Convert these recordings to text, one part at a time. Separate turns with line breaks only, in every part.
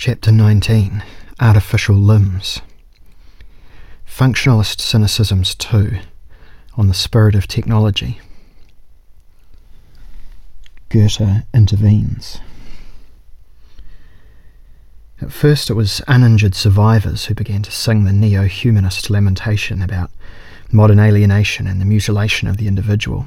Chapter 19 Artificial Limbs Functionalist Cynicisms 2 On the Spirit of Technology. Goethe intervenes. At first, it was uninjured survivors who began to sing the neo humanist lamentation about modern alienation and the mutilation of the individual.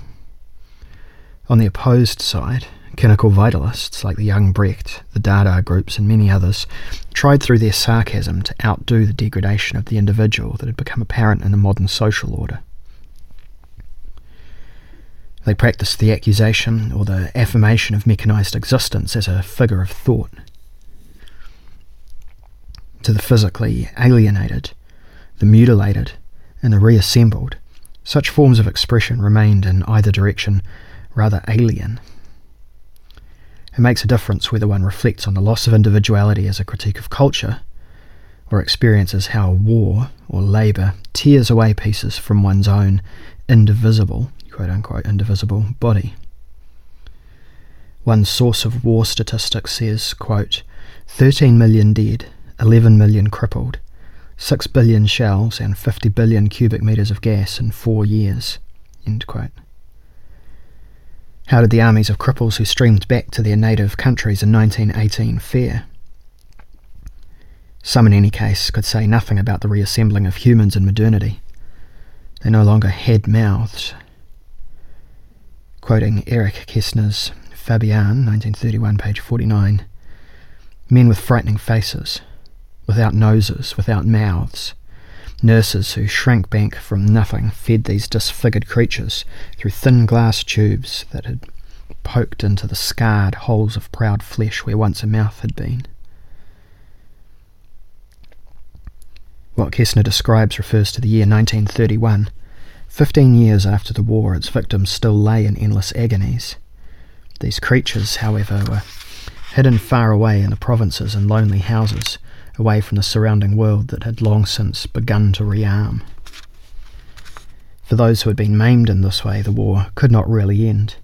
On the opposed side, Clinical vitalists like the young Brecht, the Dada groups, and many others tried through their sarcasm to outdo the degradation of the individual that had become apparent in the modern social order. They practiced the accusation or the affirmation of mechanized existence as a figure of thought. To the physically alienated, the mutilated, and the reassembled, such forms of expression remained in either direction rather alien it makes a difference whether one reflects on the loss of individuality as a critique of culture or experiences how war or labour tears away pieces from one's own indivisible, quote unquote, indivisible body. One source of war statistics says, quote, 13 million dead, 11 million crippled, 6 billion shells, and 50 billion cubic metres of gas in four years, end quote. How did the armies of cripples who streamed back to their native countries in 1918 fare? Some, in any case, could say nothing about the reassembling of humans in modernity. They no longer had mouths. Quoting Erich Kästner's Fabian, 1931, page 49 Men with frightening faces, without noses, without mouths, Nurses who shrank back from nothing fed these disfigured creatures through thin glass tubes that had poked into the scarred holes of proud flesh where once a mouth had been. What Kästner describes refers to the year 1931. Fifteen years after the war, its victims still lay in endless agonies. These creatures, however, were hidden far away in the provinces in lonely houses, away from the surrounding world that had long since begun to rearm. For those who had been maimed in this way, the war could not really end,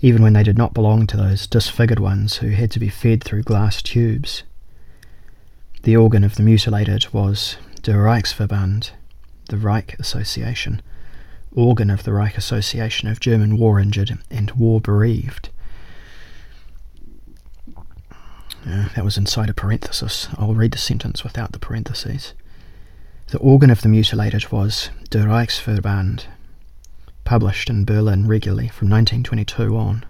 even when they did not belong to those disfigured ones who had to be fed through glass tubes. The organ of the mutilated was Der Reichsverband, the Reich Association, organ of the Reich Association of German war injured and war bereaved. That was inside a parenthesis. I'll read the sentence without the parentheses. The organ of the mutilated was Der Reichsverband, published in Berlin regularly from 1922 on.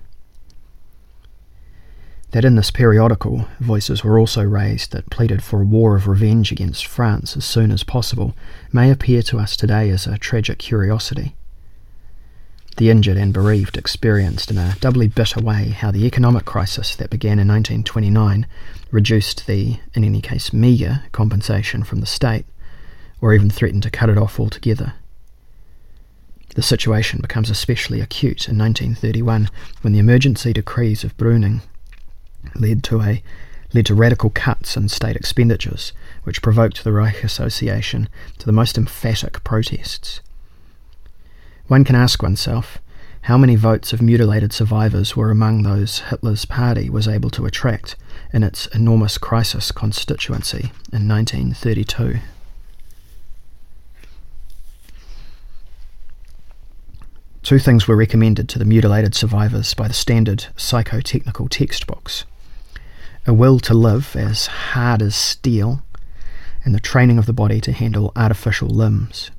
That in this periodical, voices were also raised that pleaded for a war of revenge against France as soon as possible may appear to us today as a tragic curiosity the injured and bereaved experienced in a doubly bitter way how the economic crisis that began in 1929 reduced the, in any case, meagre compensation from the state, or even threatened to cut it off altogether. The situation becomes especially acute in 1931 when the emergency decrees of Brüning led to a led to radical cuts in state expenditures, which provoked the Reich Association to the most emphatic protests. One can ask oneself how many votes of mutilated survivors were among those Hitler's party was able to attract in its enormous crisis constituency in 1932. Two things were recommended to the mutilated survivors by the standard psychotechnical textbooks a will to live as hard as steel, and the training of the body to handle artificial limbs.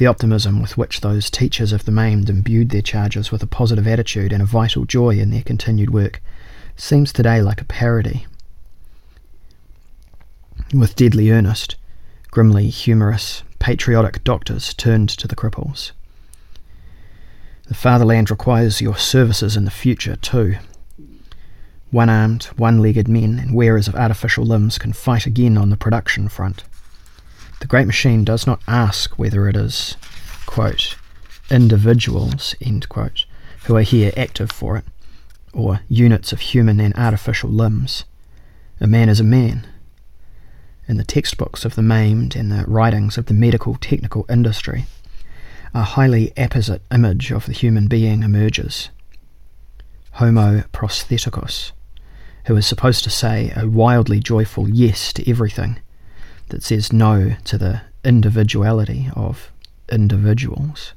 The optimism with which those teachers of the maimed imbued their charges with a positive attitude and a vital joy in their continued work seems today like a parody. With deadly earnest, grimly humorous, patriotic doctors turned to the cripples. The fatherland requires your services in the future, too. One armed, one legged men and wearers of artificial limbs can fight again on the production front. The great machine does not ask whether it is, quote, individuals, end quote, who are here active for it, or units of human and artificial limbs. A man is a man. In the textbooks of the maimed and the writings of the medical technical industry, a highly apposite image of the human being emerges. Homo prostheticus, who is supposed to say a wildly joyful yes to everything that says no to the individuality of individuals.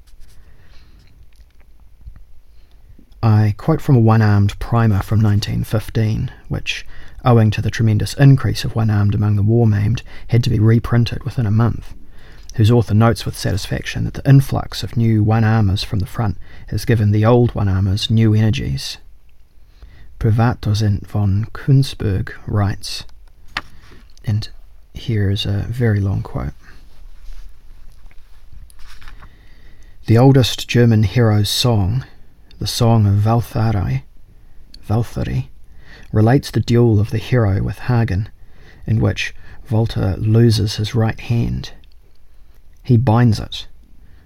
I quote from a one armed primer from 1915, which, owing to the tremendous increase of one armed among the war maimed, had to be reprinted within a month, whose author notes with satisfaction that the influx of new one armers from the front has given the old one armers new energies. Privatdozent von Kunzberg writes, and here is a very long quote. The oldest German hero's song the song of Valthari, Valthari relates the duel of the hero with Hagen, in which Walter loses his right hand. He binds it,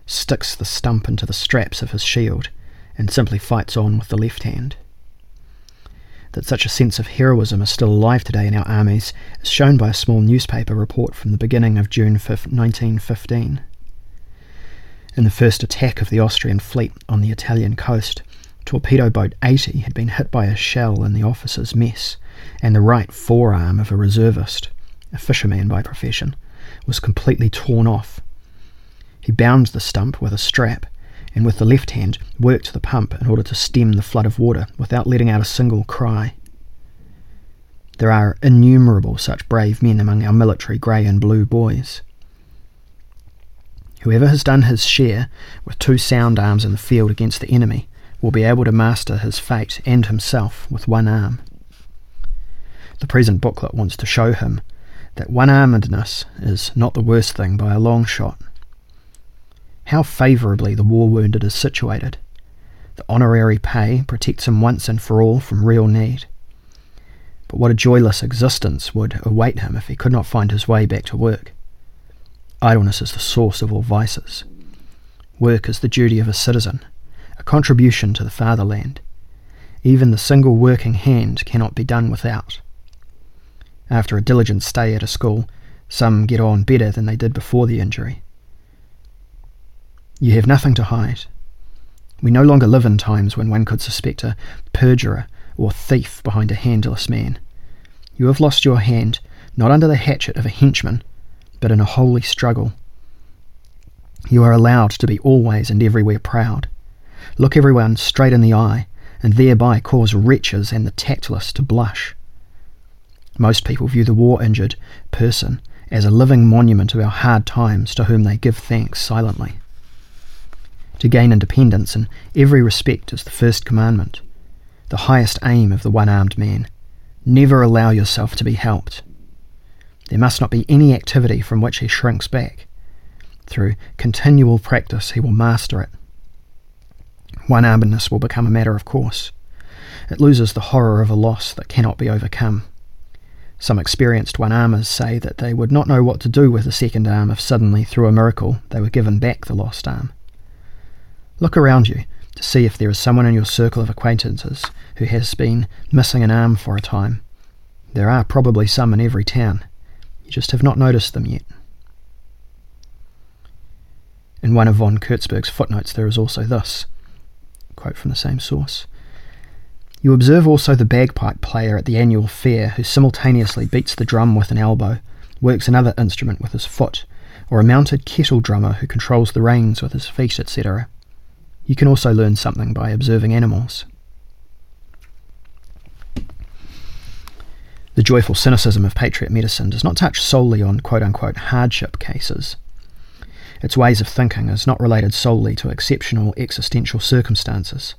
sticks the stump into the straps of his shield, and simply fights on with the left hand. That such a sense of heroism is still alive today in our armies is shown by a small newspaper report from the beginning of June 5, 1915. In the first attack of the Austrian fleet on the Italian coast, Torpedo Boat 80 had been hit by a shell in the officer's mess, and the right forearm of a reservist, a fisherman by profession, was completely torn off. He bound the stump with a strap, and with the left hand worked the pump in order to stem the flood of water without letting out a single cry. There are innumerable such brave men among our military grey and blue boys. Whoever has done his share with two sound arms in the field against the enemy will be able to master his fate and himself with one arm. The present booklet wants to show him that one armedness is not the worst thing by a long shot. How favourably the war wounded is situated. The honorary pay protects him once and for all from real need. But what a joyless existence would await him if he could not find his way back to work. Idleness is the source of all vices. Work is the duty of a citizen a contribution to the fatherland. Even the single working hand cannot be done without. After a diligent stay at a school, some get on better than they did before the injury. You have nothing to hide. We no longer live in times when one could suspect a perjurer or thief behind a handless man. You have lost your hand, not under the hatchet of a henchman, but in a holy struggle. You are allowed to be always and everywhere proud look everyone straight in the eye, and thereby cause wretches and the tactless to blush. Most people view the war injured person as a living monument of our hard times to whom they give thanks silently. To gain independence in every respect is the first commandment, the highest aim of the one armed man. Never allow yourself to be helped. There must not be any activity from which he shrinks back. Through continual practice, he will master it one armedness will become a matter of course. It loses the horror of a loss that cannot be overcome. Some experienced one armers say that they would not know what to do with the second arm if suddenly, through a miracle, they were given back the lost arm. Look around you to see if there is someone in your circle of acquaintances who has been missing an arm for a time. There are probably some in every town. You just have not noticed them yet. In one of von Kurtzberg's footnotes, there is also this quote from the same source. You observe also the bagpipe player at the annual fair who simultaneously beats the drum with an elbow, works another instrument with his foot, or a mounted kettle drummer who controls the reins with his feet, etc. You can also learn something by observing animals. The joyful cynicism of patriot medicine does not touch solely on quote unquote hardship cases. Its ways of thinking is not related solely to exceptional existential circumstances.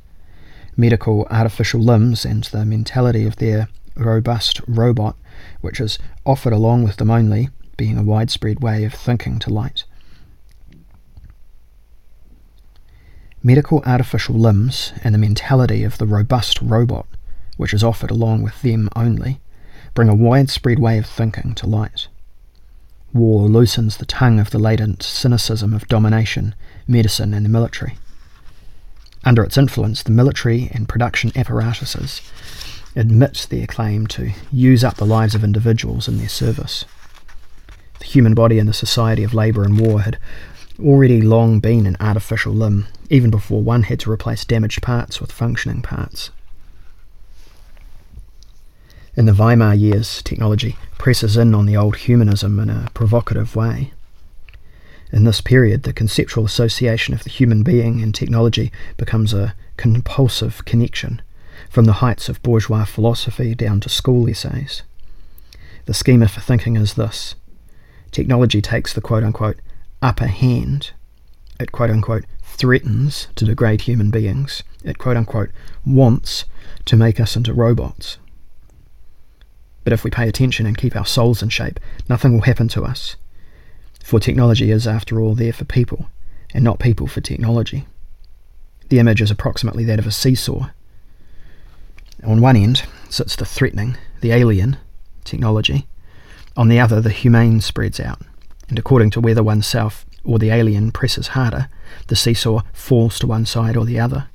Medical artificial limbs and the mentality of their robust robot, which is offered along with them only, being a widespread way of thinking to light. Medical artificial limbs and the mentality of the robust robot, which is offered along with them only, bring a widespread way of thinking to light. War loosens the tongue of the latent cynicism of domination, medicine, and the military. Under its influence, the military and production apparatuses admit their claim to use up the lives of individuals in their service. The human body in the society of labour and war had already long been an artificial limb, even before one had to replace damaged parts with functioning parts. In the Weimar years, technology presses in on the old humanism in a provocative way. In this period, the conceptual association of the human being and technology becomes a compulsive connection, from the heights of bourgeois philosophy down to school essays. The schema for thinking is this technology takes the quote unquote upper hand. It quote unquote threatens to degrade human beings. It quote unquote wants to make us into robots. But if we pay attention and keep our souls in shape, nothing will happen to us. For technology is, after all, there for people, and not people for technology. The image is approximately that of a seesaw. On one end sits the threatening, the alien, technology. On the other, the humane spreads out, and according to whether oneself or the alien presses harder, the seesaw falls to one side or the other.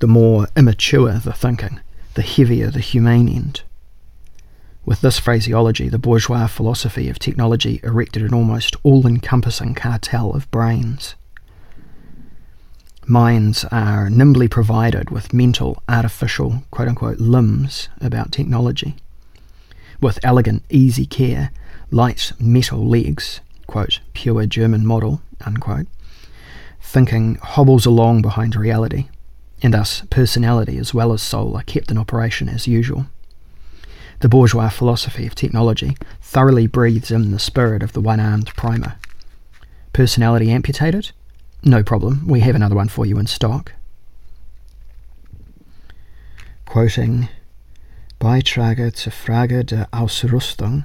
The more immature the thinking, the heavier the humane end. With this phraseology, the bourgeois philosophy of technology erected an almost all encompassing cartel of brains. Minds are nimbly provided with mental, artificial, quote unquote, limbs about technology. With elegant, easy care, light metal legs, quote, pure German model, unquote, thinking hobbles along behind reality, and thus personality as well as soul are kept in operation as usual. The bourgeois philosophy of technology thoroughly breathes in the spirit of the one armed primer. Personality amputated? No problem, we have another one for you in stock. Quoting Beiträge zur Frage der Ausrüstung,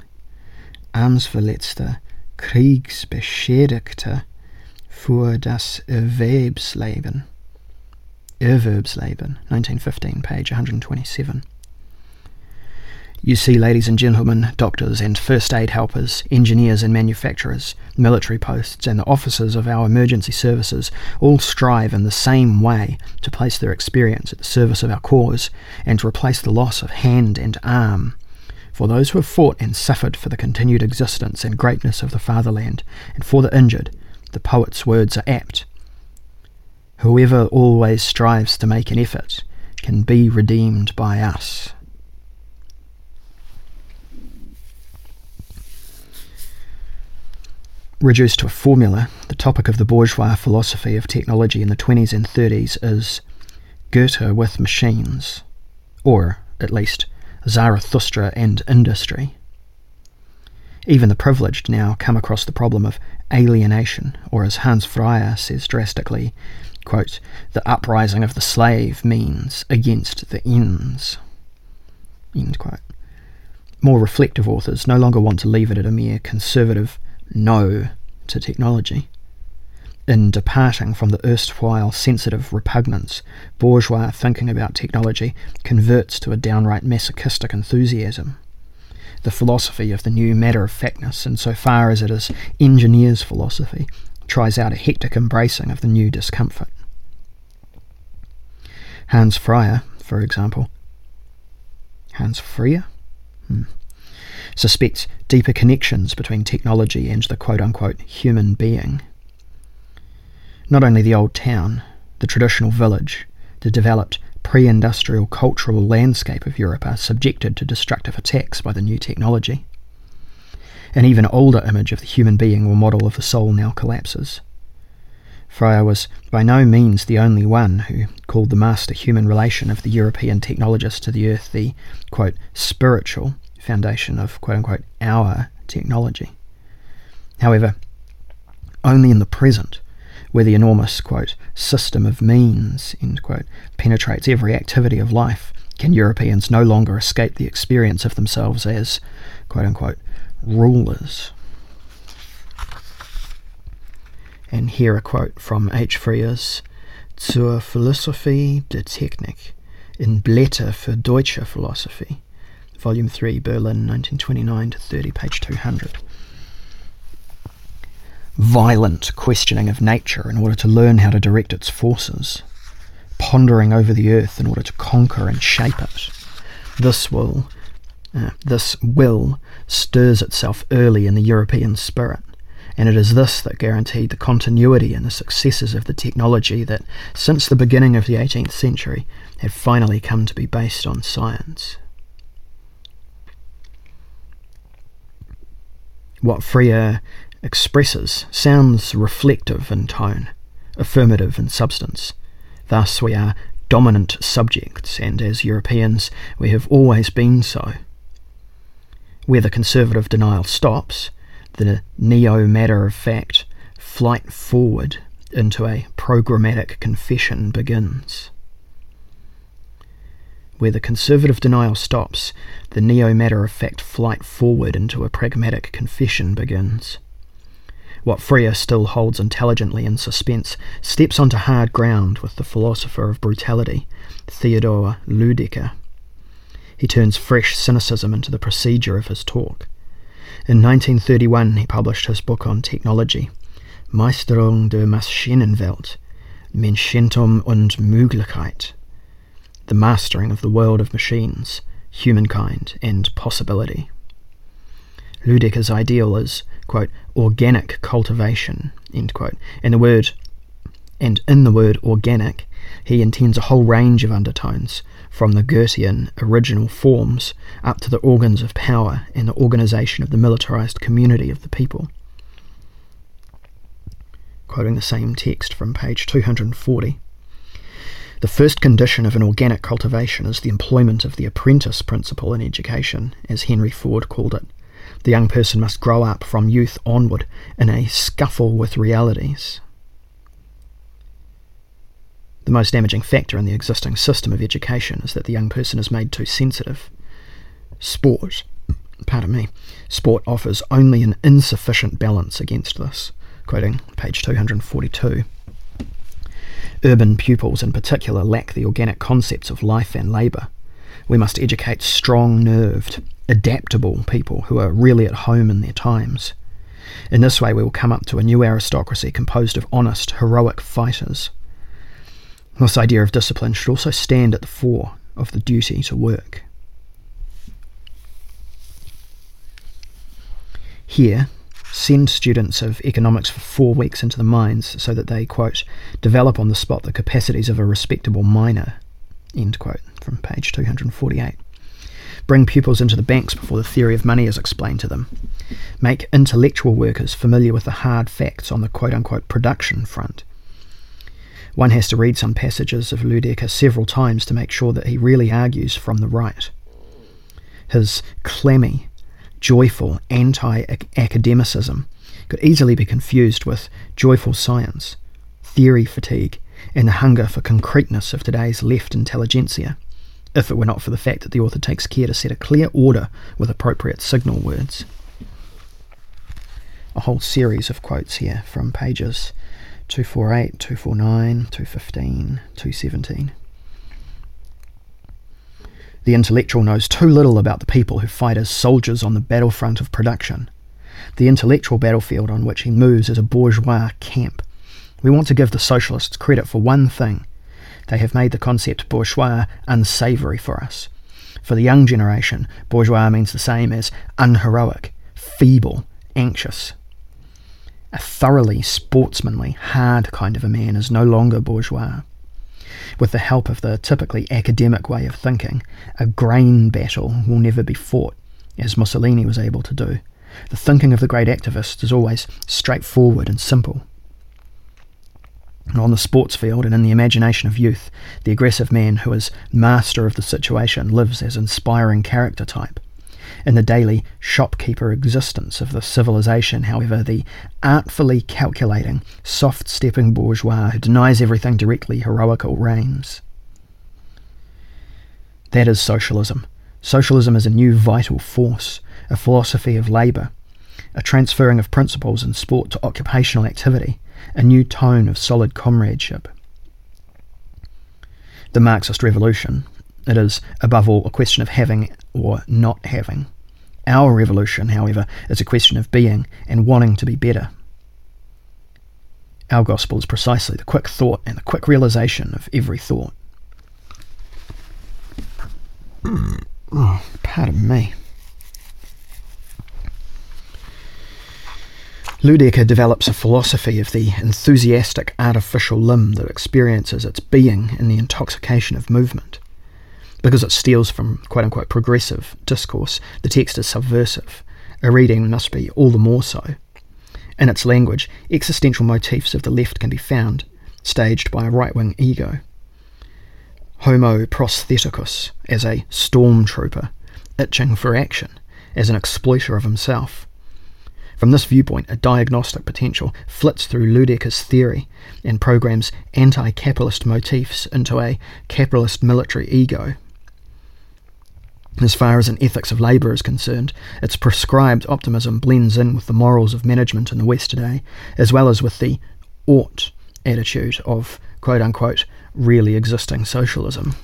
Armsverletzter, Kriegsbeschädigter für das Erwerbsleben. Erwerbsleben, 1915, page 127. You see, ladies and gentlemen, doctors and first aid helpers, engineers and manufacturers, military posts, and the officers of our emergency services all strive in the same way to place their experience at the service of our cause and to replace the loss of hand and arm. For those who have fought and suffered for the continued existence and greatness of the fatherland, and for the injured, the poet's words are apt. Whoever always strives to make an effort can be redeemed by us. Reduced to a formula, the topic of the bourgeois philosophy of technology in the 20s and 30s is Goethe with machines, or, at least, Zarathustra and industry. Even the privileged now come across the problem of alienation, or as Hans Freyer says drastically, quote, the uprising of the slave means against the ends. End. More reflective authors no longer want to leave it at a mere conservative no to technology. In departing from the erstwhile sensitive repugnance, bourgeois thinking about technology converts to a downright masochistic enthusiasm. The philosophy of the new matter of factness, insofar as it is engineer's philosophy, tries out a hectic embracing of the new discomfort. Hans Freyer, for example. Hans Freyer? Hmm suspects deeper connections between technology and the quote unquote human being. Not only the old town, the traditional village, the developed pre industrial cultural landscape of Europe are subjected to destructive attacks by the new technology. An even older image of the human being or model of the soul now collapses. Frei was by no means the only one who called the master human relation of the European technologist to the earth the, quote, spiritual foundation of quote unquote our technology. However, only in the present, where the enormous quote system of means end quote penetrates every activity of life, can Europeans no longer escape the experience of themselves as quote unquote rulers. And here a quote from H. Freyer's Zur Philosophie der Technik in Blätter für deutsche Philosophie Volume 3, Berlin, 1929 to 30, page 200. Violent questioning of nature in order to learn how to direct its forces, pondering over the earth in order to conquer and shape it. This will, uh, this will stirs itself early in the European spirit, and it is this that guaranteed the continuity and the successes of the technology that, since the beginning of the 18th century, had finally come to be based on science. What Freyer expresses sounds reflective in tone, affirmative in substance. Thus, we are dominant subjects, and as Europeans, we have always been so. Where the conservative denial stops, the neo matter of fact flight forward into a programmatic confession begins. Where the conservative denial stops, the neo matter of fact flight forward into a pragmatic confession begins. What Freyer still holds intelligently in suspense steps onto hard ground with the philosopher of brutality, Theodore Ludecker. He turns fresh cynicism into the procedure of his talk. In 1931, he published his book on technology, Meisterung der Maschinenwelt, Menschentum und Möglichkeit, the mastering of the world of machines, humankind, and possibility. Ludecker's ideal is, quote, organic cultivation, end quote. And the word and in the word organic, he intends a whole range of undertones, from the Goethean original forms up to the organs of power and the organization of the militarized community of the people. Quoting the same text from page 240. The first condition of an organic cultivation is the employment of the apprentice principle in education, as Henry Ford called it. The young person must grow up from youth onward in a scuffle with realities, the most damaging factor in the existing system of education is that the young person is made too sensitive. Sport, pardon me, sport offers only an insufficient balance against this. Quoting page 242. Urban pupils in particular lack the organic concepts of life and labour. We must educate strong nerved, adaptable people who are really at home in their times. In this way, we will come up to a new aristocracy composed of honest, heroic fighters this idea of discipline should also stand at the fore of the duty to work. Here, send students of economics for four weeks into the mines so that they, quote, develop on the spot the capacities of a respectable miner, end quote, from page 248. Bring pupils into the banks before the theory of money is explained to them. Make intellectual workers familiar with the hard facts on the quote unquote production front one has to read some passages of Ludecker several times to make sure that he really argues from the right. His clammy, joyful anti academicism could easily be confused with joyful science, theory fatigue, and the hunger for concreteness of today's left intelligentsia, if it were not for the fact that the author takes care to set a clear order with appropriate signal words. A whole series of quotes here from pages 248, 249, 215, 217. The intellectual knows too little about the people who fight as soldiers on the battlefront of production. The intellectual battlefield on which he moves is a bourgeois camp. We want to give the socialists credit for one thing. They have made the concept bourgeois unsavoury for us. For the young generation, bourgeois means the same as unheroic, feeble, anxious, a thoroughly sportsmanly, hard kind of a man is no longer bourgeois. With the help of the typically academic way of thinking, a grain battle will never be fought, as Mussolini was able to do. The thinking of the great activist is always straightforward and simple. On the sports field and in the imagination of youth, the aggressive man who is master of the situation lives as inspiring character type. In the daily shopkeeper existence of the civilization, however, the artfully calculating, soft stepping bourgeois who denies everything directly heroical reigns. That is socialism. Socialism is a new vital force, a philosophy of labour, a transferring of principles in sport to occupational activity, a new tone of solid comradeship. The Marxist revolution, it is, above all, a question of having or not having. Our revolution, however, is a question of being and wanting to be better. Our gospel is precisely the quick thought and the quick realization of every thought. Hmm. Oh, pardon me. Ludecker develops a philosophy of the enthusiastic artificial limb that experiences its being in the intoxication of movement. Because it steals from quote unquote progressive discourse, the text is subversive. A reading must be all the more so. In its language, existential motifs of the left can be found, staged by a right wing ego. Homo prostheticus as a stormtrooper, itching for action, as an exploiter of himself. From this viewpoint, a diagnostic potential flits through Ludecker's theory and programs anti capitalist motifs into a capitalist military ego. As far as an ethics of labour is concerned, its prescribed optimism blends in with the morals of management in the West today, as well as with the ought attitude of quote unquote really existing socialism.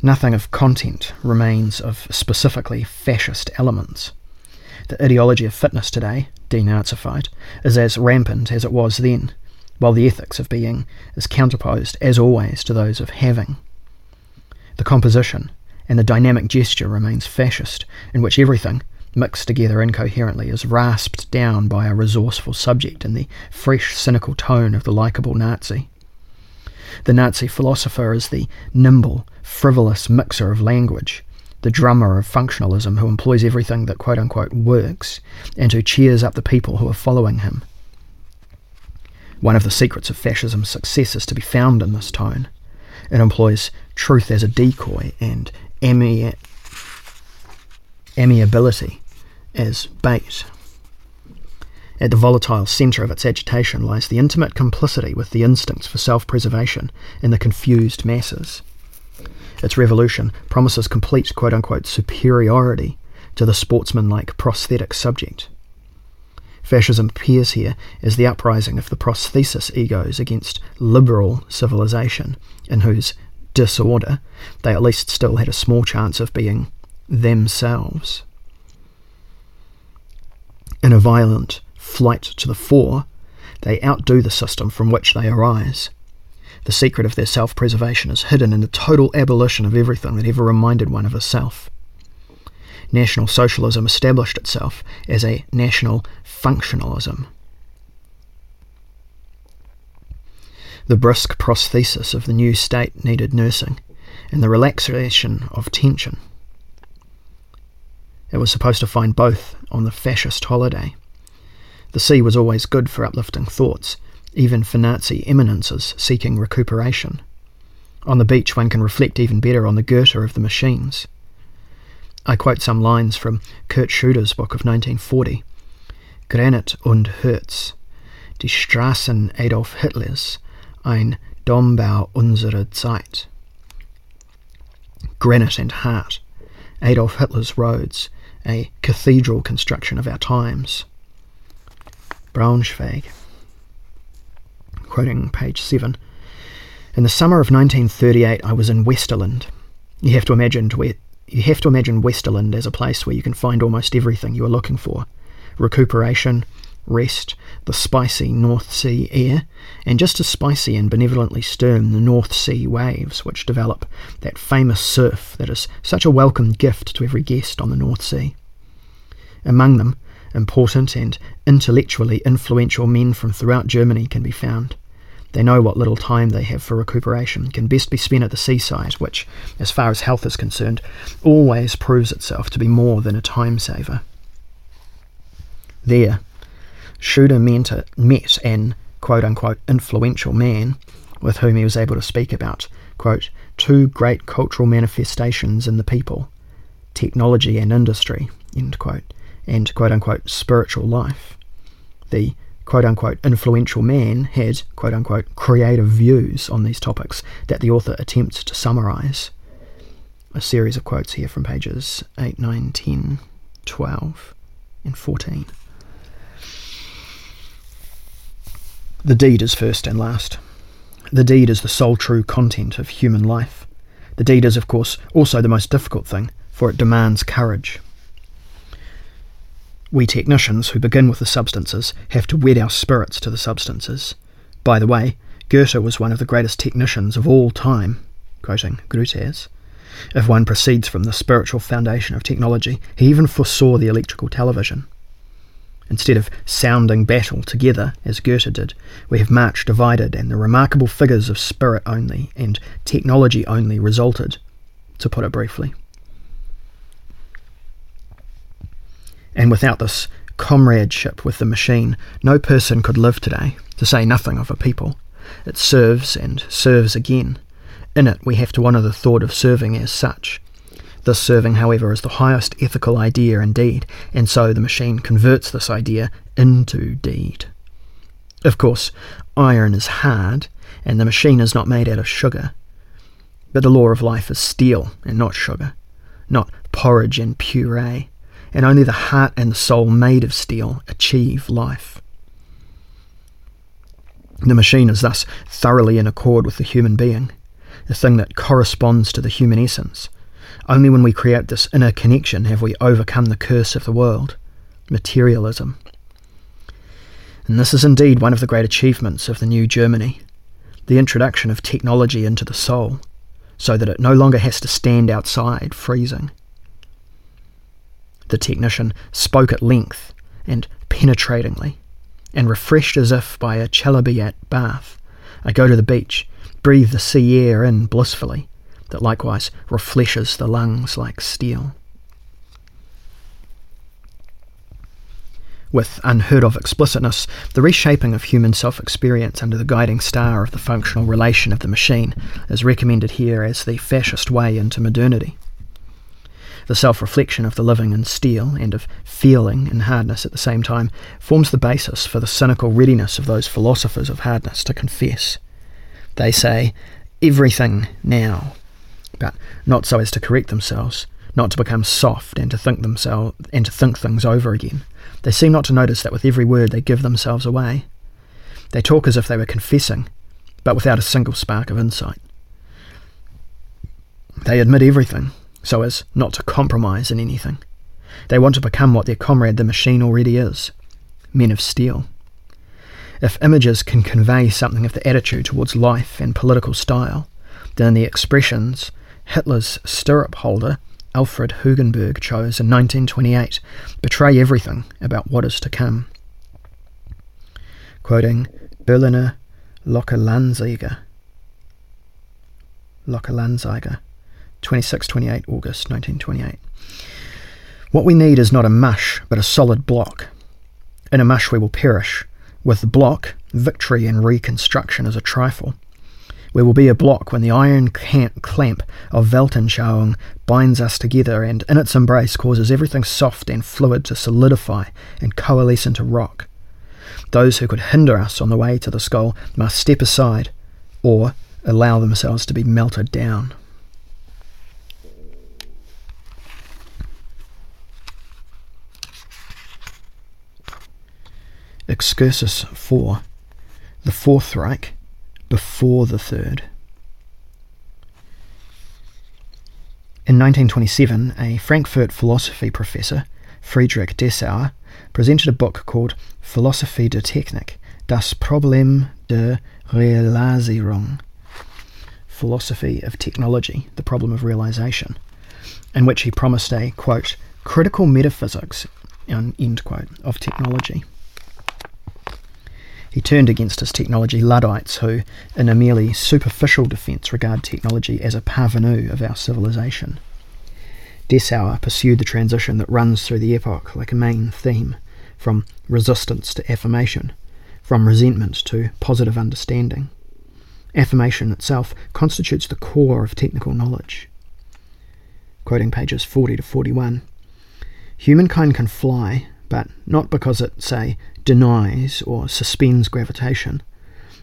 Nothing of content remains of specifically fascist elements. The ideology of fitness today, denazified, is as rampant as it was then, while the ethics of being is counterposed, as always, to those of having. The composition and the dynamic gesture remains fascist, in which everything, mixed together incoherently, is rasped down by a resourceful subject in the fresh, cynical tone of the likeable Nazi. The Nazi philosopher is the nimble, frivolous mixer of language, the drummer of functionalism who employs everything that quote unquote works, and who cheers up the people who are following him. One of the secrets of fascism's success is to be found in this tone. It employs truth as a decoy and amiability as bait. At the volatile centre of its agitation lies the intimate complicity with the instincts for self preservation in the confused masses. Its revolution promises complete quote unquote superiority to the sportsman-like prosthetic subject. Fascism appears here as the uprising of the prosthesis egos against liberal civilization, in whose disorder they at least still had a small chance of being themselves. In a violent flight to the fore, they outdo the system from which they arise. The secret of their self preservation is hidden in the total abolition of everything that ever reminded one of a self. National Socialism established itself as a national functionalism. The brisk prosthesis of the new state needed nursing, and the relaxation of tension. It was supposed to find both on the fascist holiday. The sea was always good for uplifting thoughts, even for Nazi eminences seeking recuperation. On the beach, one can reflect even better on the Goethe of the machines. I quote some lines from Kurt Schutter's book of 1940 Granit und Herz, die Straßen Adolf Hitlers, ein Dombau unserer Zeit. Granite and Heart, Adolf Hitler's roads, a cathedral construction of our times. Braunschweig. Quoting page 7. In the summer of 1938, I was in Westerland. You have to imagine you have to imagine Westerland as a place where you can find almost everything you are looking for: recuperation, rest, the spicy North Sea air, and just as spicy and benevolently stern the North Sea waves which develop that famous surf that is such a welcome gift to every guest on the North Sea. Among them, important and intellectually influential men from throughout Germany can be found. They know what little time they have for recuperation can best be spent at the seaside, which, as far as health is concerned, always proves itself to be more than a time saver. There, Schutter met an quote unquote influential man with whom he was able to speak about quote, two great cultural manifestations in the people technology and industry, end quote, and quote unquote spiritual life. The quote unquote influential man had quote unquote creative views on these topics that the author attempts to summarize. A series of quotes here from pages 8, 9, 10, 12, and 14. The deed is first and last. The deed is the sole true content of human life. The deed is, of course, also the most difficult thing, for it demands courage. We technicians who begin with the substances have to wed our spirits to the substances. By the way, Goethe was one of the greatest technicians of all time, quoting Grüters. If one proceeds from the spiritual foundation of technology, he even foresaw the electrical television. Instead of sounding battle together, as Goethe did, we have marched divided, and the remarkable figures of spirit only and technology only resulted, to put it briefly. And without this comradeship with the machine, no person could live today, to say nothing of a people. It serves and serves again. In it, we have to honour the thought of serving as such. This serving, however, is the highest ethical idea indeed, and so the machine converts this idea into deed. Of course, iron is hard, and the machine is not made out of sugar. But the law of life is steel and not sugar, not porridge and puree, and only the heart and the soul made of steel achieve life. The machine is thus thoroughly in accord with the human being, the thing that corresponds to the human essence. Only when we create this inner connection have we overcome the curse of the world, materialism. And this is indeed one of the great achievements of the new Germany the introduction of technology into the soul, so that it no longer has to stand outside freezing. The technician spoke at length and penetratingly and refreshed as if by a chalybeate bath. I go to the beach, breathe the sea air in blissfully, that likewise refreshes the lungs like steel. With unheard of explicitness, the reshaping of human self experience under the guiding star of the functional relation of the machine is recommended here as the fascist way into modernity. The self reflection of the living in steel and of feeling in hardness at the same time forms the basis for the cynical readiness of those philosophers of hardness to confess. They say, everything now, but not so as to correct themselves, not to become soft and to think themselves and to think things over again. They seem not to notice that with every word they give themselves away. They talk as if they were confessing, but without a single spark of insight. They admit everything, so as not to compromise in anything. They want to become what their comrade the machine already is men of steel. If images can convey something of the attitude towards life and political style, then the expressions Hitler's stirrup holder, Alfred Hugenberg, chose in 1928 betray everything about what is to come. Quoting Berliner Lokalanzeiger. Lokalanzeiger. 26 28 August 1928. What we need is not a mush, but a solid block. In a mush, we will perish. With the block, victory and reconstruction is a trifle. We will be a block when the iron clamp of Weltanschauung binds us together and in its embrace causes everything soft and fluid to solidify and coalesce into rock. Those who could hinder us on the way to the skull must step aside or allow themselves to be melted down. Excursus 4, the Fourth Reich, before the Third. In 1927, a Frankfurt philosophy professor, Friedrich Dessauer, presented a book called Philosophie der Technik, das Problem der Realisierung, Philosophy of Technology, the Problem of Realization, in which he promised a, quote, critical metaphysics, end quote, of technology. He turned against his technology Luddites, who, in a merely superficial defence, regard technology as a parvenu of our civilization. Dessauer pursued the transition that runs through the epoch like a main theme, from resistance to affirmation, from resentment to positive understanding. Affirmation itself constitutes the core of technical knowledge. Quoting pages 40 to 41 Humankind can fly, but not because it, say, denies or suspends gravitation,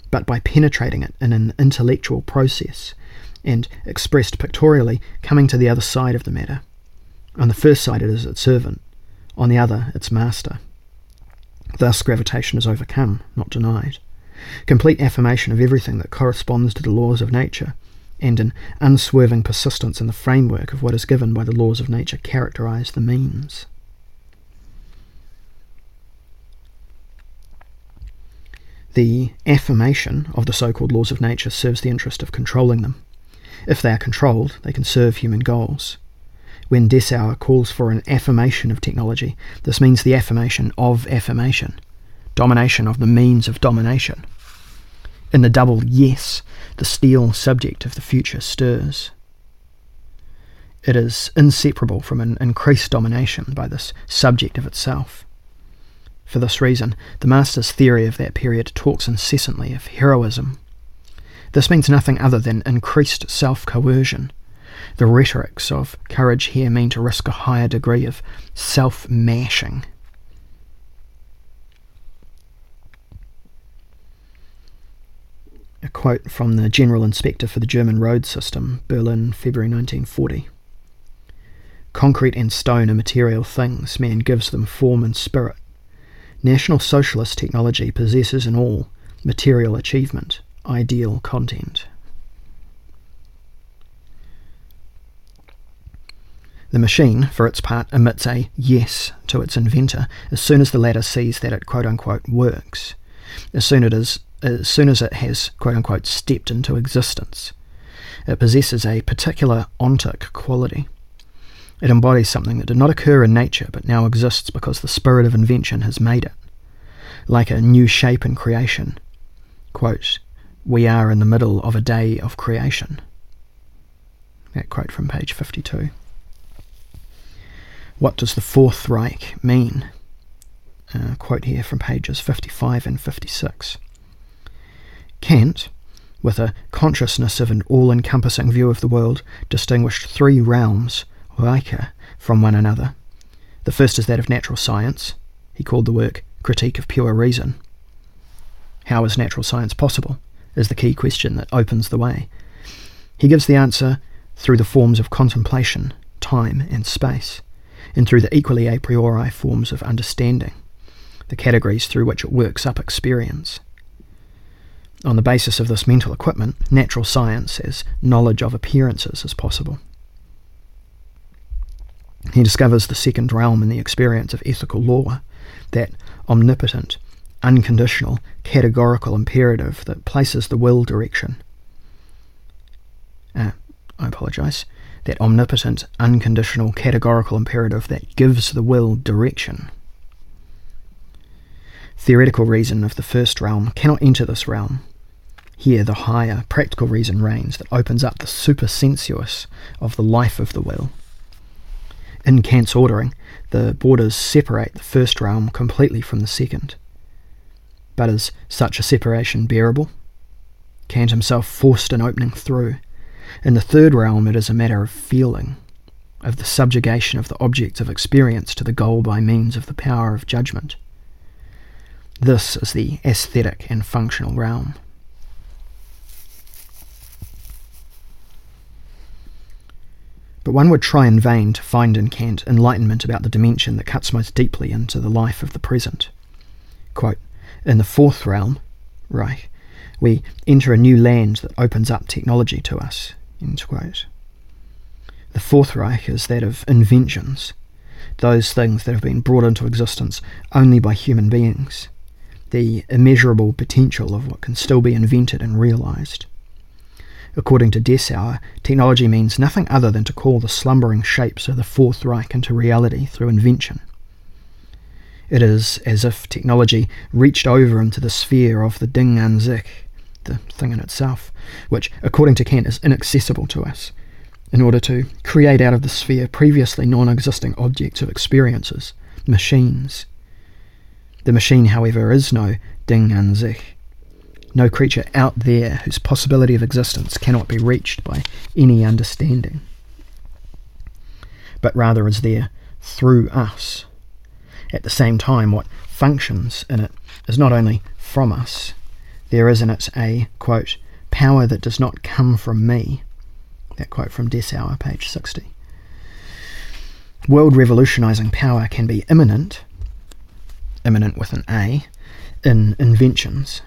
but by penetrating it in an intellectual process and, expressed pictorially, coming to the other side of the matter. On the first side, it is its servant, on the other, its master. Thus, gravitation is overcome, not denied. Complete affirmation of everything that corresponds to the laws of nature, and an unswerving persistence in the framework of what is given by the laws of nature characterize the means. The affirmation of the so called laws of nature serves the interest of controlling them. If they are controlled, they can serve human goals. When Dessauer calls for an affirmation of technology, this means the affirmation of affirmation, domination of the means of domination. In the double yes, the steel subject of the future stirs. It is inseparable from an increased domination by this subject of itself. For this reason, the Master's theory of that period talks incessantly of heroism. This means nothing other than increased self coercion. The rhetorics of courage here mean to risk a higher degree of self mashing. A quote from the General Inspector for the German Road System, Berlin, February 1940. Concrete and stone are material things, man gives them form and spirit. National Socialist technology possesses in all material achievement, ideal content. The machine, for its part, emits a yes to its inventor as soon as the latter sees that it quote unquote works, as soon, it is, as soon as it has quote unquote stepped into existence. It possesses a particular ontic quality. It embodies something that did not occur in nature but now exists because the spirit of invention has made it. Like a new shape in creation. Quote, we are in the middle of a day of creation. That quote from page 52. What does the Fourth Reich mean? Uh, quote here from pages 55 and 56. Kant, with a consciousness of an all encompassing view of the world, distinguished three realms From one another. The first is that of natural science. He called the work Critique of Pure Reason. How is natural science possible? is the key question that opens the way. He gives the answer through the forms of contemplation, time, and space, and through the equally a priori forms of understanding, the categories through which it works up experience. On the basis of this mental equipment, natural science as knowledge of appearances is possible. He discovers the second realm in the experience of ethical law, that omnipotent, unconditional, categorical imperative that places the will direction. Uh, I apologize. That omnipotent, unconditional, categorical imperative that gives the will direction. Theoretical reason of the first realm cannot enter this realm. Here, the higher, practical reason reigns that opens up the supersensuous of the life of the will in Kant's ordering, the borders separate the first realm completely from the second. But is such a separation bearable? Kant himself forced an opening through. In the third realm, it is a matter of feeling, of the subjugation of the objects of experience to the goal by means of the power of judgment. This is the aesthetic and functional realm. But one would try in vain to find in Kant enlightenment about the dimension that cuts most deeply into the life of the present. Quote, in the fourth realm, Reich, we enter a new land that opens up technology to us. The Fourth Reich is that of inventions, those things that have been brought into existence only by human beings, the immeasurable potential of what can still be invented and realized. According to Dessauer, technology means nothing other than to call the slumbering shapes of the Fourth Reich into reality through invention. It is as if technology reached over into the sphere of the Ding an sich, the thing in itself, which, according to Kant, is inaccessible to us, in order to create out of the sphere previously non existing objects of experiences, machines. The machine, however, is no Ding an sich no creature out there whose possibility of existence cannot be reached by any understanding, but rather is there through us. At the same time, what functions in it is not only from us, there is in it a, quote, power that does not come from me. That quote from Dessauer, page 60. World revolutionizing power can be imminent, imminent with an A, in inventions,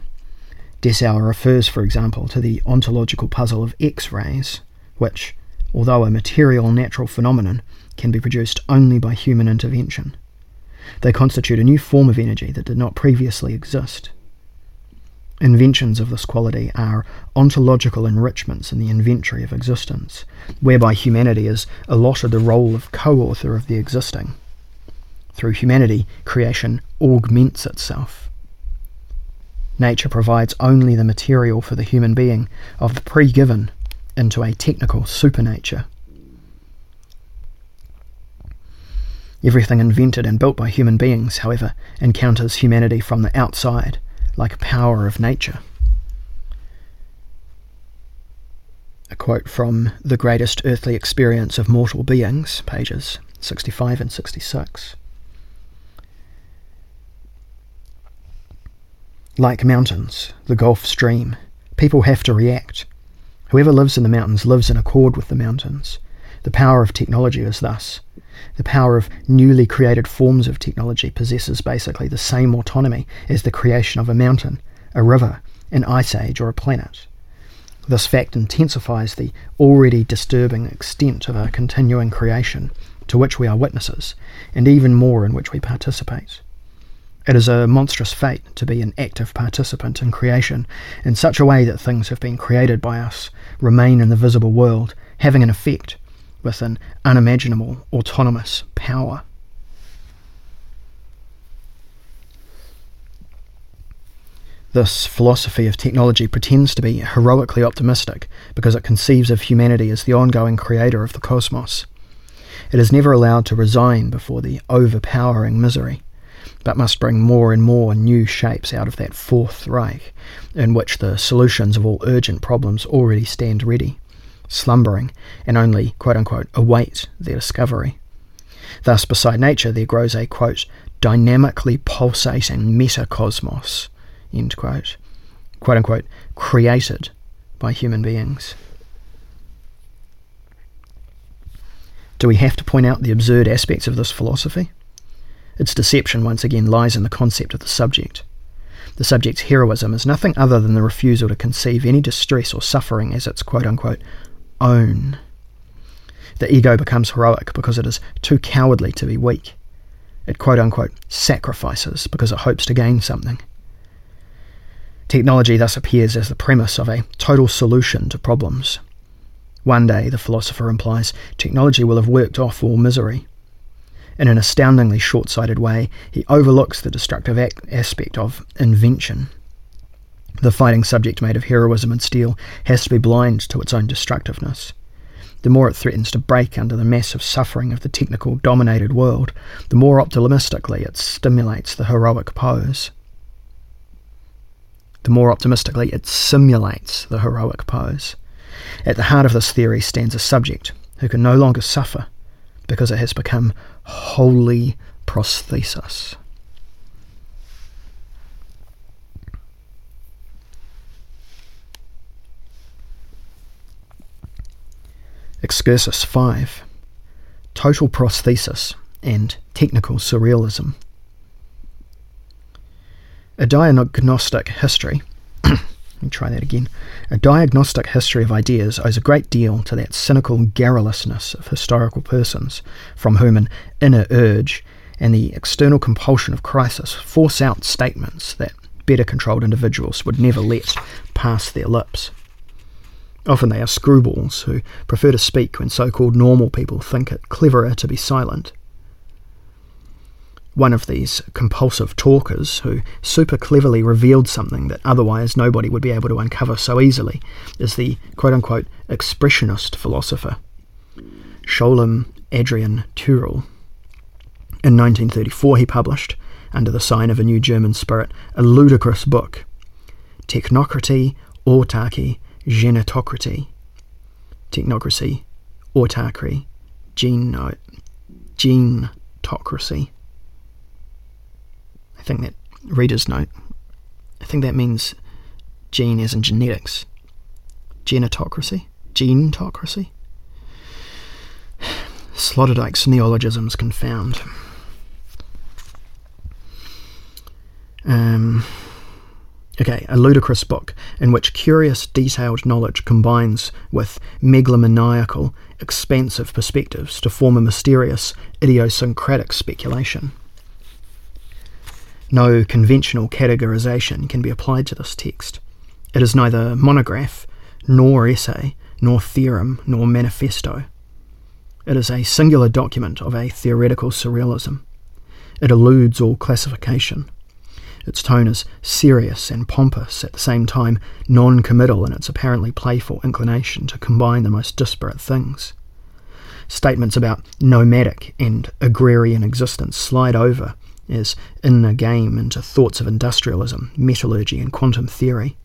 Dessauer refers, for example, to the ontological puzzle of X rays, which, although a material natural phenomenon, can be produced only by human intervention. They constitute a new form of energy that did not previously exist. Inventions of this quality are ontological enrichments in the inventory of existence, whereby humanity is allotted the role of co author of the existing. Through humanity, creation augments itself. Nature provides only the material for the human being of the pre given into a technical supernature. Everything invented and built by human beings, however, encounters humanity from the outside like a power of nature. A quote from The Greatest Earthly Experience of Mortal Beings, pages 65 and 66. Like mountains, the Gulf Stream, people have to react. Whoever lives in the mountains lives in accord with the mountains. The power of technology is thus the power of newly created forms of technology possesses basically the same autonomy as the creation of a mountain, a river, an ice age, or a planet. This fact intensifies the already disturbing extent of a continuing creation to which we are witnesses, and even more in which we participate. It is a monstrous fate to be an active participant in creation in such a way that things have been created by us remain in the visible world, having an effect, with an unimaginable autonomous power. This philosophy of technology pretends to be heroically optimistic because it conceives of humanity as the ongoing creator of the cosmos. It is never allowed to resign before the overpowering misery, but must bring more and more new shapes out of that Fourth Reich, in which the solutions of all urgent problems already stand ready slumbering, and only, quote unquote, await their discovery. Thus, beside nature, there grows a, quote, dynamically pulsating metacosmos, end quote, quote unquote, created by human beings. Do we have to point out the absurd aspects of this philosophy? Its deception, once again, lies in the concept of the subject. The subject's heroism is nothing other than the refusal to conceive any distress or suffering as its quote unquote own. The ego becomes heroic because it is too cowardly to be weak. It quote unquote sacrifices because it hopes to gain something. Technology thus appears as the premise of a total solution to problems. One day, the philosopher implies, technology will have worked off all misery. In an astoundingly short sighted way, he overlooks the destructive aspect of invention. The fighting subject made of heroism and steel has to be blind to its own destructiveness. The more it threatens to break under the massive suffering of the technical dominated world, the more optimistically it stimulates the heroic pose. The more optimistically it simulates the heroic pose. At the heart of this theory stands a subject who can no longer suffer because it has become wholly prosthesis. Excursus 5 Total Prosthesis and Technical Surrealism. A diagnostic history. Let me try that again. A diagnostic history of ideas owes a great deal to that cynical garrulousness of historical persons, from whom an inner urge and the external compulsion of crisis force out statements that better controlled individuals would never let pass their lips. Often they are screwballs who prefer to speak when so called normal people think it cleverer to be silent. One of these compulsive talkers, who super cleverly revealed something that otherwise nobody would be able to uncover so easily, is the quote unquote expressionist philosopher, Sholem Adrian Turel. In 1934, he published, under the sign of a new German spirit, a ludicrous book, Technocracy, Autarky, genetocracy, technocracy, autarky, geno, genetocracy. I think that readers note. I think that means gene as in genetics. Genetocracy? Genetocracy? Sloterdijk's neologisms confound. Um, Okay, a ludicrous book in which curious, detailed knowledge combines with megalomaniacal, expansive perspectives to form a mysterious, idiosyncratic speculation. No conventional categorization can be applied to this text. It is neither monograph, nor essay, nor theorem, nor manifesto. It is a singular document of a theoretical surrealism. It eludes all classification. Its tone is serious and pompous, at the same time non committal in its apparently playful inclination to combine the most disparate things. Statements about nomadic and agrarian existence slide over as in a game into thoughts of industrialism, metallurgy, and quantum theory,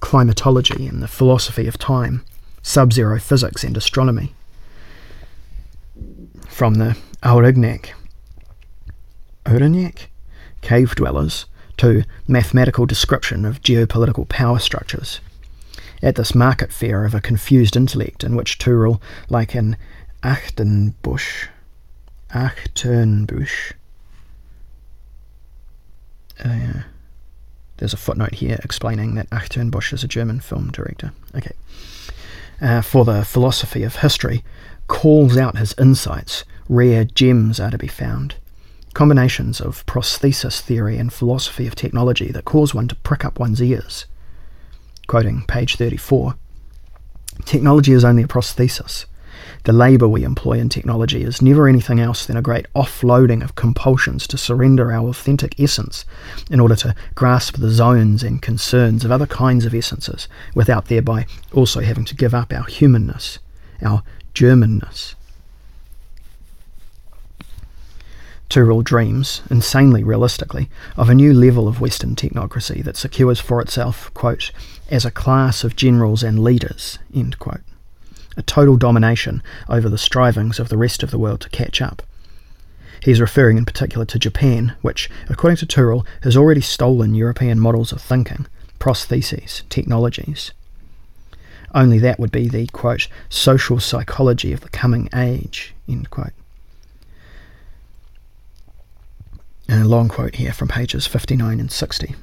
climatology and the philosophy of time, sub zero physics and astronomy. From the Aurignac, Aurignac cave dwellers to mathematical description of geopolitical power structures. At this market fair of a confused intellect in which Turel, like an Achternbusch, Achternbusch, uh, there's a footnote here explaining that Achternbusch is a German film director. Okay. Uh, for the philosophy of history, calls out his insights, rare gems are to be found. Combinations of prosthesis theory and philosophy of technology that cause one to prick up one's ears. Quoting page 34 Technology is only a prosthesis. The labour we employ in technology is never anything else than a great offloading of compulsions to surrender our authentic essence in order to grasp the zones and concerns of other kinds of essences without thereby also having to give up our humanness, our Germanness. Turel dreams, insanely realistically, of a new level of Western technocracy that secures for itself, quote, as a class of generals and leaders, end quote a total domination over the strivings of the rest of the world to catch up. He is referring in particular to Japan, which, according to Turel, has already stolen European models of thinking, prostheses, technologies. Only that would be the, quote, social psychology of the coming age, end quote. And a long quote here from pages 59 and 60.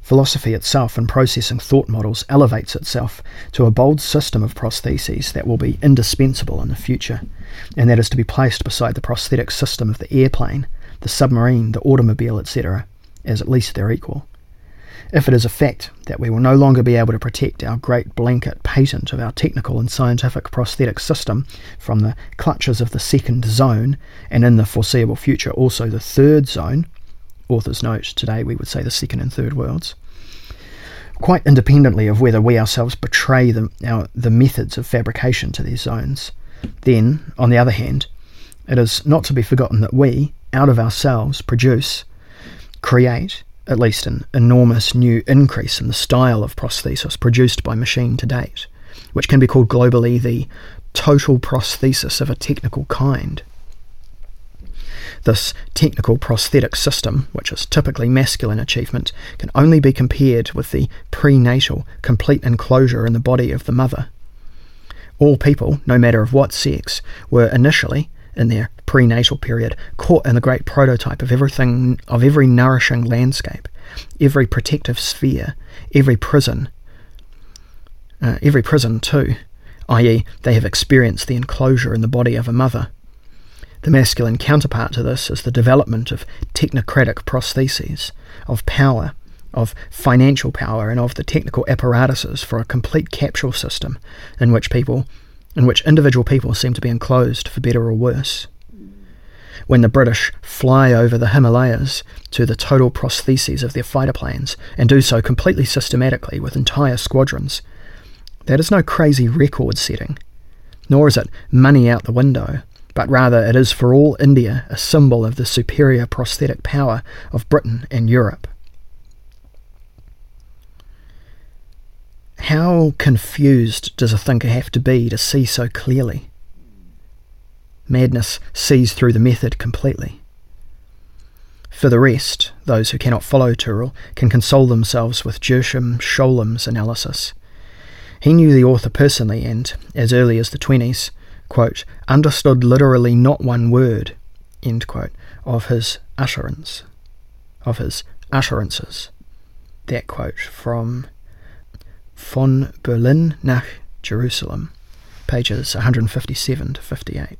Philosophy itself and processing thought models elevates itself to a bold system of prostheses that will be indispensable in the future, and that is to be placed beside the prosthetic system of the airplane, the submarine, the automobile, etc., as at least their equal. If it is a fact that we will no longer be able to protect our great blanket patent of our technical and scientific prosthetic system from the clutches of the second zone, and in the foreseeable future also the third zone, author's note, today we would say the second and third worlds, quite independently of whether we ourselves betray the, our, the methods of fabrication to these zones. Then, on the other hand, it is not to be forgotten that we, out of ourselves, produce, create, at least an enormous new increase in the style of prosthesis produced by machine to date, which can be called globally the total prosthesis of a technical kind. This technical prosthetic system, which is typically masculine achievement, can only be compared with the prenatal complete enclosure in the body of the mother. All people, no matter of what sex, were initially, in their prenatal period, caught in the great prototype of everything of every nourishing landscape, every protective sphere, every prison, uh, every prison too, i.e., they have experienced the enclosure in the body of a mother. The masculine counterpart to this is the development of technocratic prostheses, of power, of financial power, and of the technical apparatuses for a complete capsule system in which people, in which individual people seem to be enclosed for better or worse. When the British fly over the Himalayas to the total prostheses of their fighter planes and do so completely systematically with entire squadrons, that is no crazy record setting, nor is it money out the window but rather it is for all India a symbol of the superior prosthetic power of Britain and Europe. How confused does a thinker have to be to see so clearly? Madness sees through the method completely. For the rest, those who cannot follow Turel can console themselves with Gershom Scholem's analysis. He knew the author personally and, as early as the 20s, quote, understood literally not one word, end quote, of his utterance, of his utterances. That quote from Von Berlin nach Jerusalem, pages 157 to 58.